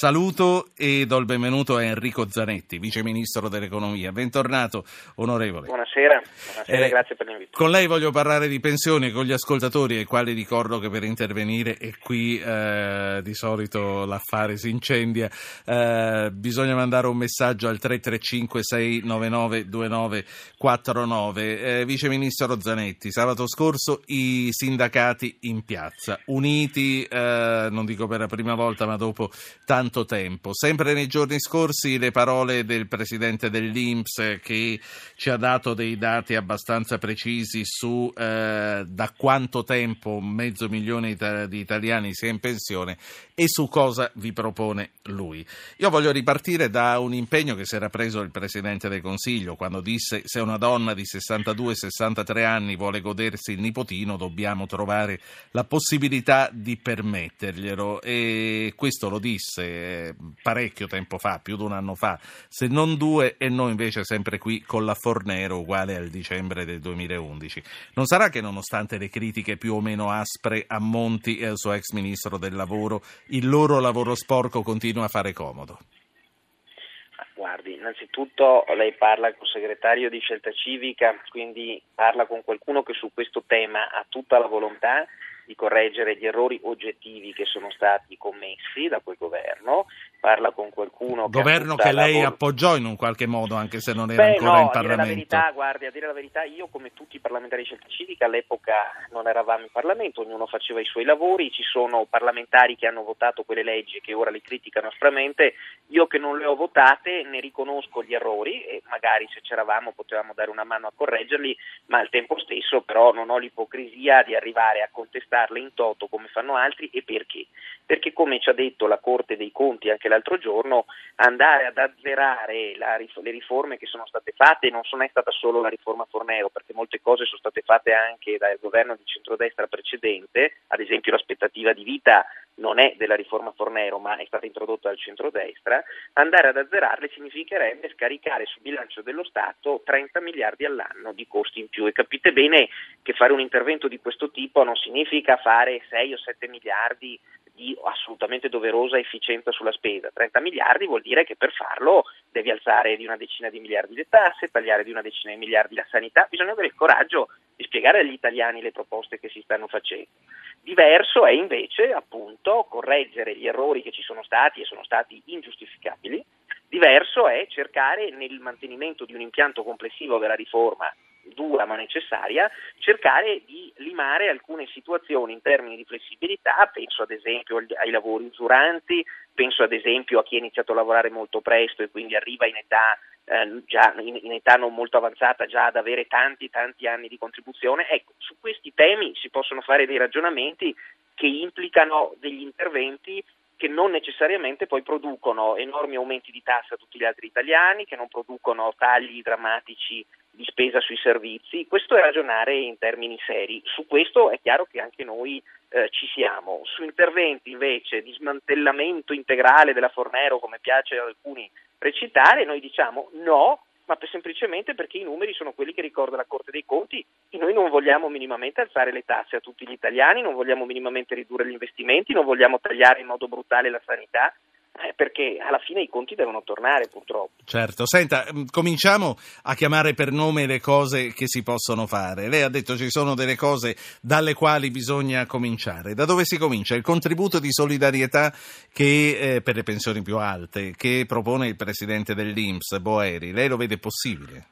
Saluto e do il benvenuto a Enrico Zanetti, Vice Ministro dell'Economia. Bentornato, onorevole. Buonasera, buonasera eh, grazie per l'invito. Con lei voglio parlare di pensioni con gli ascoltatori ai quali ricordo che per intervenire, e qui eh, di solito l'affare si incendia, eh, bisogna mandare un messaggio al 335-699-2949. Eh, Vice Ministro Zanetti, sabato scorso i sindacati in piazza, uniti, eh, non dico per la prima volta, ma dopo tanti tanto tempo. Sempre nei giorni scorsi le parole del presidente dell'Inps che ci ha dato dei dati abbastanza precisi su eh, da quanto tempo mezzo milione di italiani sia in pensione e su cosa vi propone lui. Io voglio ripartire da un impegno che si era preso il presidente del Consiglio quando disse se una donna di 62-63 anni vuole godersi il nipotino dobbiamo trovare la possibilità di permetterglielo e questo lo disse parecchio tempo fa, più di un anno fa, se non due, e noi invece sempre qui con la Fornero uguale al dicembre del 2011. Non sarà che nonostante le critiche più o meno aspre a Monti e al suo ex ministro del lavoro, il loro lavoro sporco continua a fare comodo? Guardi, innanzitutto lei parla con il segretario di Scelta Civica, quindi parla con qualcuno che su questo tema ha tutta la volontà di correggere gli errori oggettivi che sono stati commessi da quel governo, parla con qualcuno che governo che lei lavoro... appoggiò in un qualche modo anche se non era Beh, ancora no, in Parlamento. A dire, la verità, guardi, a dire la verità, io come tutti i parlamentari di scelta civica all'epoca non eravamo in Parlamento, ognuno faceva i suoi lavori, ci sono parlamentari che hanno votato quelle leggi e che ora le criticano aspramente, io che non le ho votate ne riconosco gli errori e magari se c'eravamo potevamo dare una mano a correggerli, ma al tempo stesso però non ho l'ipocrisia di arrivare a contestarle in toto come fanno altri e perché? Perché come ci ha detto la Corte dei Conti anche l'altro giorno, andare ad azzerare la, le riforme che sono state fatte, non è stata solo la riforma Fornero, perché molte cose sono state fatte anche dal governo di centrodestra precedente, ad esempio l'aspettativa di vita non è della riforma Fornero ma è stata introdotta dal centrodestra, andare ad azzerarle significherebbe scaricare sul bilancio dello Stato 30 miliardi all'anno di costi in più e capite bene che fare un intervento di questo tipo non significa fare 6 o 7 miliardi di assolutamente doverosa efficienza sulla spesa. 30 miliardi vuol dire che per farlo devi alzare di una decina di miliardi le tasse, tagliare di una decina di miliardi la sanità, bisogna avere il coraggio di spiegare agli italiani le proposte che si stanno facendo. Diverso è invece appunto correggere gli errori che ci sono stati e sono stati ingiustificabili, diverso è cercare nel mantenimento di un impianto complessivo della riforma dura ma necessaria, cercare di limare alcune situazioni in termini di flessibilità, penso ad esempio ai lavori usuranti, penso ad esempio a chi ha iniziato a lavorare molto presto e quindi arriva in età, eh, già, in, in età non molto avanzata già ad avere tanti tanti anni di contribuzione. Ecco, su questi temi si possono fare dei ragionamenti che implicano degli interventi che non necessariamente poi producono enormi aumenti di tasse a tutti gli altri italiani, che non producono tagli drammatici di spesa sui servizi. Questo è ragionare in termini seri. Su questo è chiaro che anche noi eh, ci siamo. Su interventi invece di smantellamento integrale della Fornero, come piace ad alcuni recitare, noi diciamo no, ma per semplicemente perché i numeri sono quelli che ricorda la Corte dei Conti e noi non vogliamo minimamente alzare le tasse a tutti gli italiani, non vogliamo minimamente ridurre gli investimenti, non vogliamo tagliare in modo brutale la sanità, eh, perché alla fine i conti devono tornare purtroppo. Certo, senta, mm, cominciamo a chiamare per nome le cose che si possono fare. Lei ha detto ci sono delle cose dalle quali bisogna cominciare. Da dove si comincia? Il contributo di solidarietà che, eh, per le pensioni più alte che propone il presidente dell'Inps, Boeri. Lei lo vede possibile?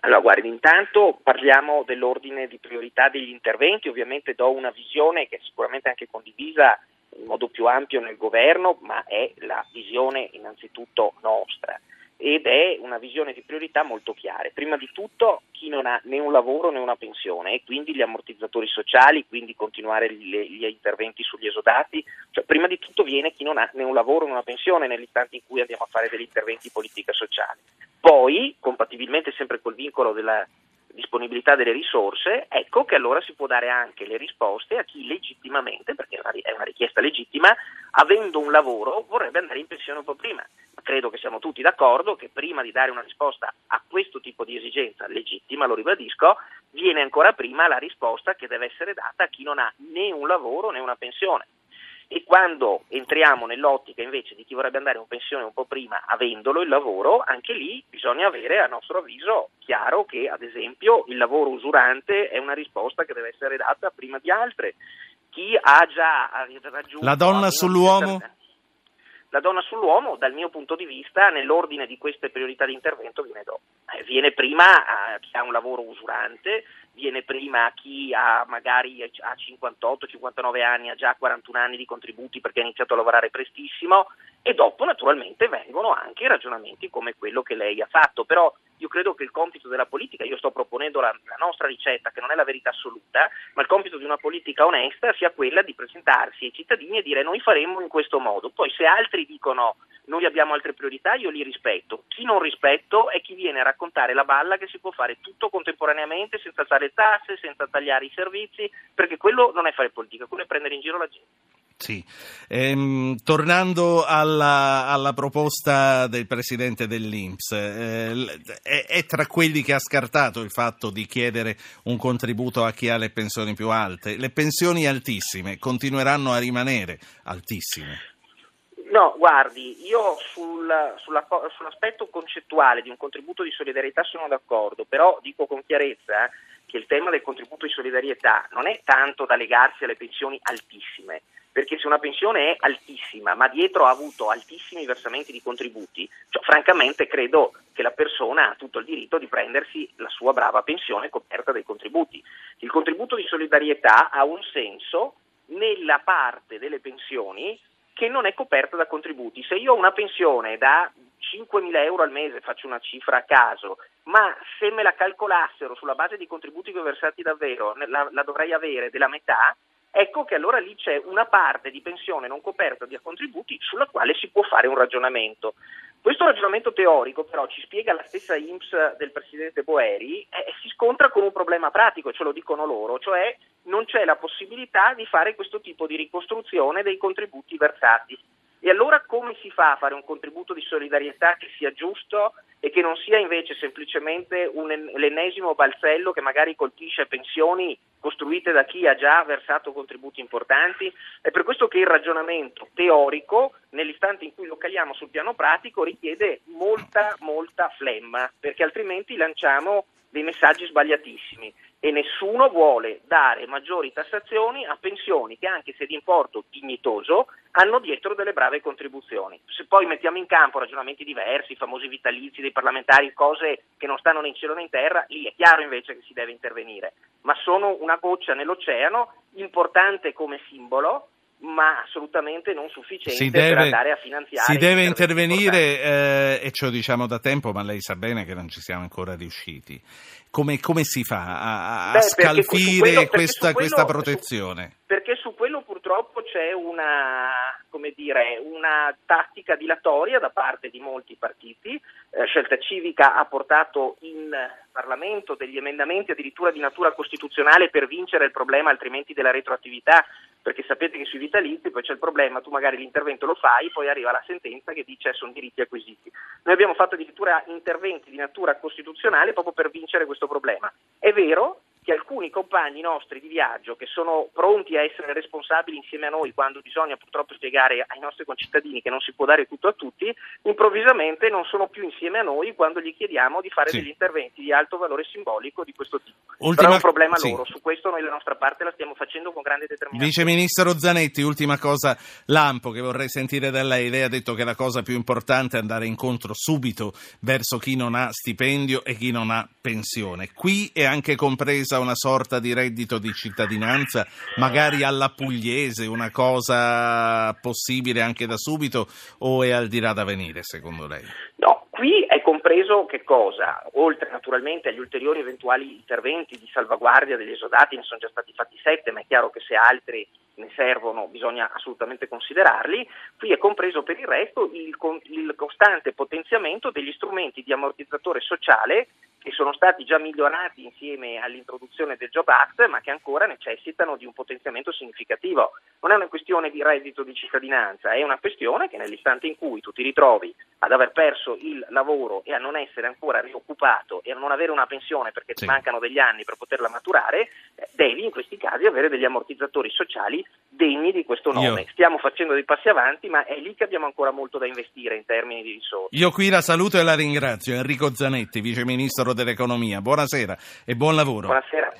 Allora, guardi, intanto parliamo dell'ordine di priorità degli interventi, ovviamente do una visione che è sicuramente anche condivisa in modo più ampio nel governo, ma è la visione innanzitutto nostra ed è una visione di priorità molto chiare. Prima di tutto chi non ha né un lavoro né una pensione e quindi gli ammortizzatori sociali, quindi continuare gli, gli interventi sugli esodati, cioè prima di tutto viene chi non ha né un lavoro né una pensione nell'istante in cui andiamo a fare degli interventi di politica sociale. Poi, compatibilmente sempre col vincolo della disponibilità delle risorse, ecco che allora si può dare anche le risposte a chi legittimamente, perché è una richiesta legittima, avendo un lavoro vorrebbe andare in pensione un po' prima. Ma credo che siamo tutti d'accordo che prima di dare una risposta a questo tipo di esigenza legittima, lo ribadisco, viene ancora prima la risposta che deve essere data a chi non ha né un lavoro né una pensione. E quando entriamo nell'ottica invece di chi vorrebbe andare in pensione un po' prima avendolo il lavoro, anche lì bisogna avere a nostro avviso chiaro che ad esempio il lavoro usurante è una risposta che deve essere data prima di altre. Chi ha già raggiunto... La donna sull'uomo? La donna sull'uomo, dal mio punto di vista, nell'ordine di queste priorità di intervento viene, do. Eh, viene prima a chi ha un lavoro usurante, viene prima a chi ha magari ha 58-59 anni, ha già 41 anni di contributi perché ha iniziato a lavorare prestissimo e dopo naturalmente vengono anche ragionamenti come quello che lei ha fatto, però io credo che il compito della politica, io sto proponendo la, la, nostra ricetta che non è la verità assoluta, ma il compito di una politica onesta sia quella di presentarsi ai cittadini e dire noi faremo in questo modo, poi se altri dicono noi abbiamo altre priorità io li rispetto, chi non rispetto è chi viene a raccontare la balla che si può fare tutto contemporaneamente senza alzare tasse, senza tagliare i servizi, perché quello non è fare politica, quello è prendere in giro la gente. Sì. Ehm, tornando alla, alla, proposta del presidente dell'Inps, eh, è, è, tra quelli che ha scartato il fatto di chiedere un contributo a chi ha le pensioni più alte. Le pensioni altissime continueranno a rimanere altissime. No, guardi, io sul, sulla, sull'aspetto concettuale di un contributo di solidarietà sono d'accordo, però dico con chiarezza che il tema del contributo di solidarietà non è tanto da legarsi alle pensioni altissime, perché se una pensione è altissima ma dietro ha avuto altissimi versamenti di contributi, cioè, francamente credo che la persona ha tutto il diritto di prendersi la sua brava pensione coperta dai contributi. Il contributo di solidarietà ha un senso nella parte delle pensioni che non è coperta da contributi. Se io ho una pensione da 5.000 euro al mese, faccio una cifra a caso, ma se me la calcolassero sulla base di contributi che ho versati davvero, la, la dovrei avere della metà, ecco che allora lì c'è una parte di pensione non coperta di contributi sulla quale si può fare un ragionamento. Questo ragionamento teorico però ci spiega la stessa IMSS del Presidente Boeri eh, si scontra con un problema pratico, ce lo dicono loro, cioè non c'è la possibilità di fare questo tipo di ricostruzione dei contributi versati. E allora come si fa a fare un contributo di solidarietà che sia giusto e che non sia invece semplicemente un, l'ennesimo balzello che magari colpisce pensioni costruite da chi ha già versato contributi importanti? È per questo che il ragionamento teorico, nell'istante in cui lo caliamo sul piano pratico, richiede molta, molta flemma, perché altrimenti lanciamo dei messaggi sbagliatissimi e nessuno vuole dare maggiori tassazioni a pensioni che anche se di importo dignitoso hanno dietro delle brave contribuzioni. Se poi mettiamo in campo ragionamenti diversi, i famosi vitalizi dei parlamentari, cose che non stanno né in cielo né in terra, lì è chiaro invece che si deve intervenire, ma sono una goccia nell'oceano, importante come simbolo, ma assolutamente non sufficiente deve, per andare a finanziare. Si deve intervenire, eh, e ce lo diciamo da tempo, ma lei sa bene che non ci siamo ancora riusciti. Come, come si fa a, a Beh, scalfire quello, questa, quello, questa, protezione? Su, perché su quello purtroppo c'è una, dire, una, tattica dilatoria da parte di molti partiti. Eh, Scelta Civica ha portato in Parlamento degli emendamenti addirittura di natura costituzionale per vincere il problema altrimenti della retroattività perché sapete che sui vitalizi poi c'è il problema, tu magari l'intervento lo fai, poi arriva la sentenza che dice sono diritti acquisiti. Noi abbiamo fatto addirittura interventi di natura costituzionale proprio per vincere questo problema. È vero che alcuni compagni nostri di viaggio che sono pronti a essere responsabili insieme a noi quando bisogna purtroppo spiegare ai nostri concittadini che non si può dare tutto a tutti, improvvisamente non sono più insieme a noi quando gli chiediamo di fare sì. degli interventi di alto valore simbolico di questo tipo. Ultima... Però è un problema sì. loro, su questo noi la nostra parte la stiamo facendo con grande determinazione. Vice Ministro Zanetti, ultima cosa, Lampo che vorrei sentire da lei, lei ha detto che la cosa più importante è andare incontro subito verso chi non ha stipendio e chi non ha pensione. Qui è anche compresa una sorta di reddito di cittadinanza, magari alla pugliese, una cosa possibile anche da subito o è al di là da venire secondo lei? No, qui è compreso che cosa? Oltre naturalmente agli ulteriori eventuali interventi di salvaguardia degli esodati, sono già stati fatti sette, ma è chiaro che se altri ne servono bisogna assolutamente considerarli, qui è compreso per il resto il, il costante potenziamento degli strumenti di ammortizzatore sociale che sono stati già migliorati insieme all'introduzione del Job Act, ma che ancora necessitano di un potenziamento significativo. Non è una questione di reddito di cittadinanza, è una questione che nell'istante in cui tu ti ritrovi ad aver perso il lavoro e a non essere ancora rioccupato e a non avere una pensione perché sì. ti mancano degli anni per poterla maturare, eh, devi in questi casi avere degli ammortizzatori sociali degni di questo nome. Io. Stiamo facendo dei passi avanti, ma è lì che abbiamo ancora molto da investire in termini di risorse. Io qui la saluto e la ringrazio. Enrico Zanetti, Vice Ministro dell'Economia. Buonasera e buon lavoro. Buonasera.